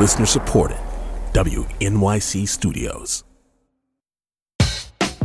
Listener supported. WNYC Studios.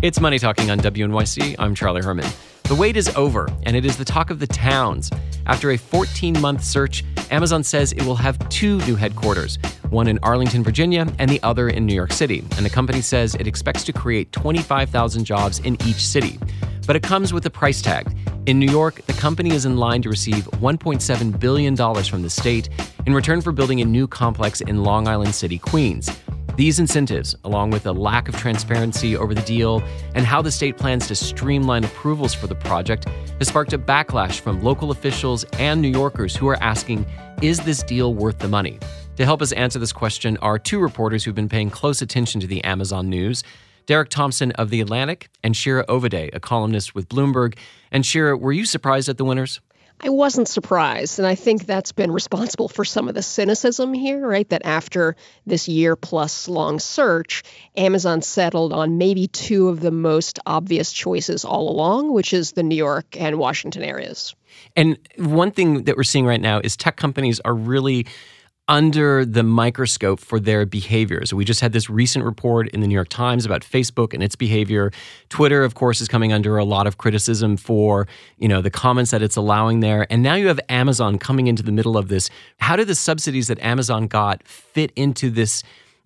It's Money Talking on WNYC. I'm Charlie Herman. The wait is over, and it is the talk of the towns. After a 14 month search, Amazon says it will have two new headquarters one in Arlington, Virginia, and the other in New York City. And the company says it expects to create 25,000 jobs in each city. But it comes with a price tag. In New York, the company is in line to receive $1.7 billion from the state in return for building a new complex in Long Island City, Queens. These incentives, along with a lack of transparency over the deal and how the state plans to streamline approvals for the project, has sparked a backlash from local officials and New Yorkers who are asking is this deal worth the money? To help us answer this question are two reporters who've been paying close attention to the Amazon news. Derek Thompson of The Atlantic and Shira Ovide, a columnist with Bloomberg. And Shira, were you surprised at the winners? I wasn't surprised. And I think that's been responsible for some of the cynicism here, right? That after this year plus long search, Amazon settled on maybe two of the most obvious choices all along, which is the New York and Washington areas. And one thing that we're seeing right now is tech companies are really under the microscope for their behaviors. We just had this recent report in the New York Times about Facebook and its behavior. Twitter, of course, is coming under a lot of criticism for, you know, the comments that it's allowing there. And now you have Amazon coming into the middle of this. How do the subsidies that Amazon got fit into this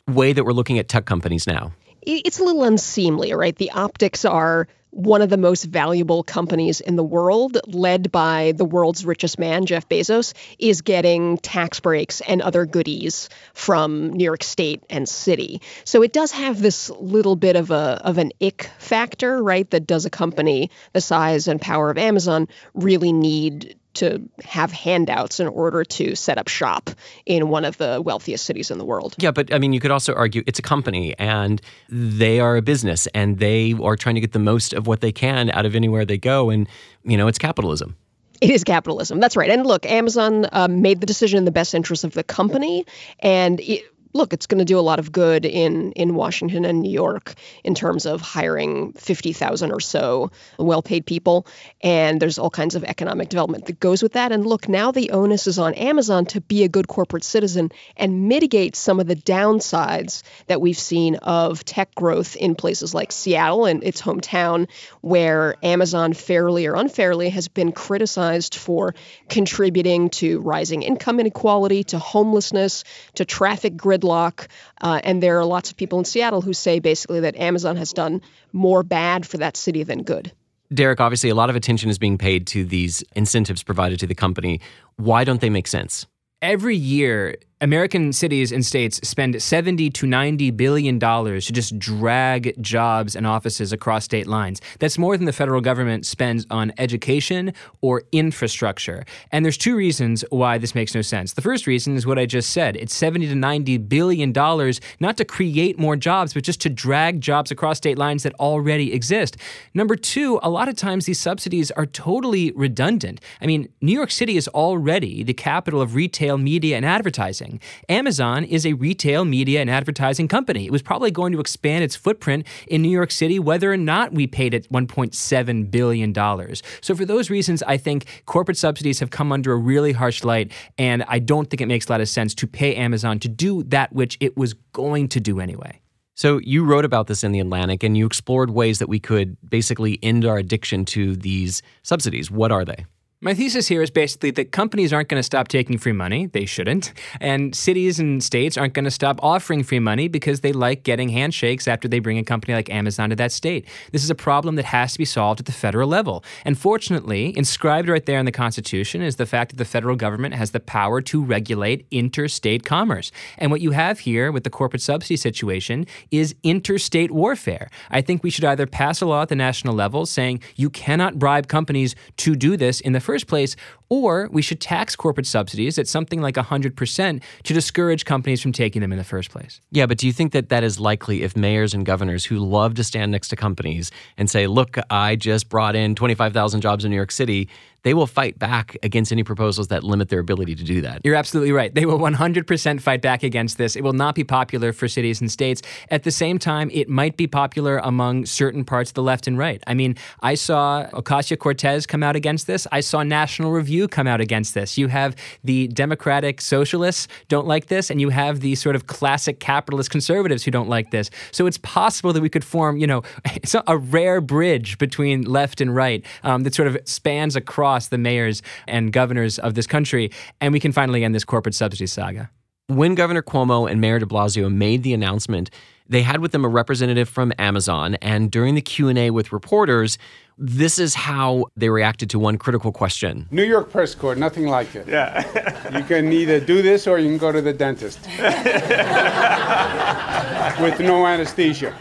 way that we're looking at tech companies now? It's a little unseemly, right? The optics are one of the most valuable companies in the world, led by the world's richest man, Jeff Bezos, is getting tax breaks and other goodies from New York State and city. So it does have this little bit of a of an ick factor, right? That does a company the size and power of Amazon really need to have handouts in order to set up shop in one of the wealthiest cities in the world. Yeah, but I mean, you could also argue it's a company and they are a business and they are trying to get the most of what they can out of anywhere they go. And, you know, it's capitalism. It is capitalism. That's right. And look, Amazon um, made the decision in the best interest of the company, and it, look, it's going to do a lot of good in in Washington and New York in terms of hiring 50,000 or so well-paid people. And there's all kinds of economic development that goes with that. And look, now the onus is on Amazon to be a good corporate citizen and mitigate some of the downsides that we've seen of tech growth in places like Seattle and its hometown where Amazon fairly or unfairly has been criticized for contributing to rising income inequality, to homelessness, to traffic grid gridlock. Uh, and there are lots of people in Seattle who say basically that Amazon has done more bad for that city than good. Derek, obviously, a lot of attention is being paid to these incentives provided to the company. Why don't they make sense? Every year, American cities and states spend 70 to 90 billion dollars to just drag jobs and offices across state lines. That's more than the federal government spends on education or infrastructure. And there's two reasons why this makes no sense. The first reason is what I just said. It's 70 to 90 billion dollars not to create more jobs, but just to drag jobs across state lines that already exist. Number 2, a lot of times these subsidies are totally redundant. I mean, New York City is already the capital of retail media and advertising Amazon is a retail media and advertising company. It was probably going to expand its footprint in New York City whether or not we paid it $1.7 billion. So, for those reasons, I think corporate subsidies have come under a really harsh light, and I don't think it makes a lot of sense to pay Amazon to do that which it was going to do anyway. So you wrote about this in the Atlantic and you explored ways that we could basically end our addiction to these subsidies. What are they? My thesis here is basically that companies aren't going to stop taking free money. They shouldn't. And cities and states aren't going to stop offering free money because they like getting handshakes after they bring a company like Amazon to that state. This is a problem that has to be solved at the federal level. And fortunately, inscribed right there in the Constitution is the fact that the federal government has the power to regulate interstate commerce. And what you have here with the corporate subsidy situation is interstate warfare. I think we should either pass a law at the national level saying you cannot bribe companies to do this in the first place, or we should tax corporate subsidies at something like 100% to discourage companies from taking them in the first place. Yeah, but do you think that that is likely if mayors and governors who love to stand next to companies and say, look, I just brought in 25,000 jobs in New York City, they will fight back against any proposals that limit their ability to do that. You're absolutely right. They will 100% fight back against this. It will not be popular for cities and states. At the same time, it might be popular among certain parts of the left and right. I mean, I saw Ocasio Cortez come out against this. I saw National Review come out against this. You have the Democratic socialists don't like this, and you have the sort of classic capitalist conservatives who don't like this. So it's possible that we could form, you know, a rare bridge between left and right um, that sort of spans across the mayors and governors of this country, and we can finally end this corporate subsidy saga. When Governor Cuomo and Mayor de Blasio made the announcement, they had with them a representative from Amazon, and during the Q&A with reporters, this is how they reacted to one critical question. New York press corps, nothing like it. Yeah. you can either do this or you can go to the dentist. With no anesthesia.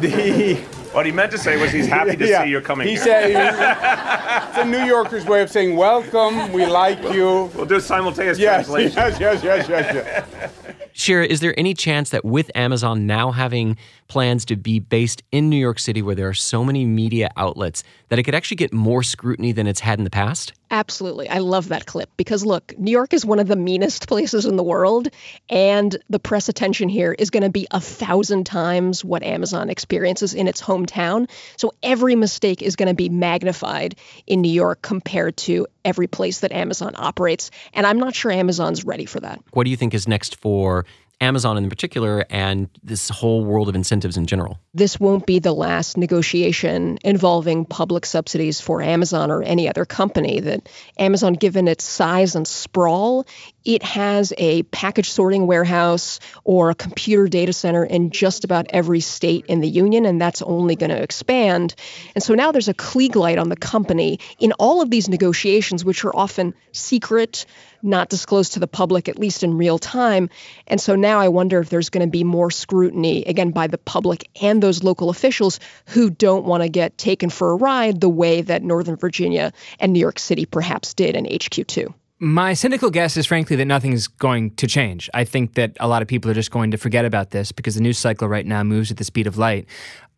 The, what he meant to say was he's happy to yeah, see you're coming He here. said it's a New Yorker's way of saying welcome, we like you. We'll do simultaneous Yes, translation. yes, yes, yes, yes, yes. Shira, is there any chance that with Amazon now having plans to be based in New York City where there are so many media outlets that it could actually get more scrutiny than it's had in the past? Absolutely. I love that clip because look, New York is one of the meanest places in the world, and the press attention here is going to be a thousand times what Amazon experiences in its hometown. So every mistake is going to be magnified in New York compared to every place that Amazon operates. And I'm not sure Amazon's ready for that. What do you think is next for Amazon in particular and this whole world of incentives in general? This won't be the last negotiation involving public subsidies for Amazon or any other company. That Amazon, given its size and sprawl, it has a package sorting warehouse or a computer data center in just about every state in the union, and that's only going to expand. And so now there's a Klieg light on the company in all of these negotiations, which are often secret, not disclosed to the public, at least in real time. And so now I wonder if there's going to be more scrutiny, again, by the public and those local officials who don't want to get taken for a ride the way that Northern Virginia and New York City perhaps did in HQ2. My cynical guess is frankly that nothing's going to change. I think that a lot of people are just going to forget about this because the news cycle right now moves at the speed of light.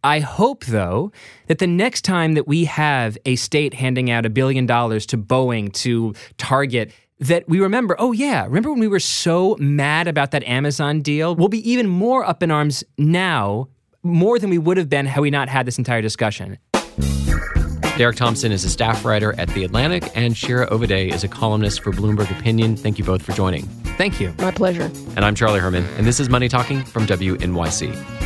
I hope, though, that the next time that we have a state handing out a billion dollars to Boeing, to Target, that we remember, oh, yeah, remember when we were so mad about that Amazon deal? We'll be even more up in arms now, more than we would have been had we not had this entire discussion. Derek Thompson is a staff writer at The Atlantic, and Shira Ovide is a columnist for Bloomberg Opinion. Thank you both for joining. Thank you. My pleasure. And I'm Charlie Herman, and this is Money Talking from WNYC.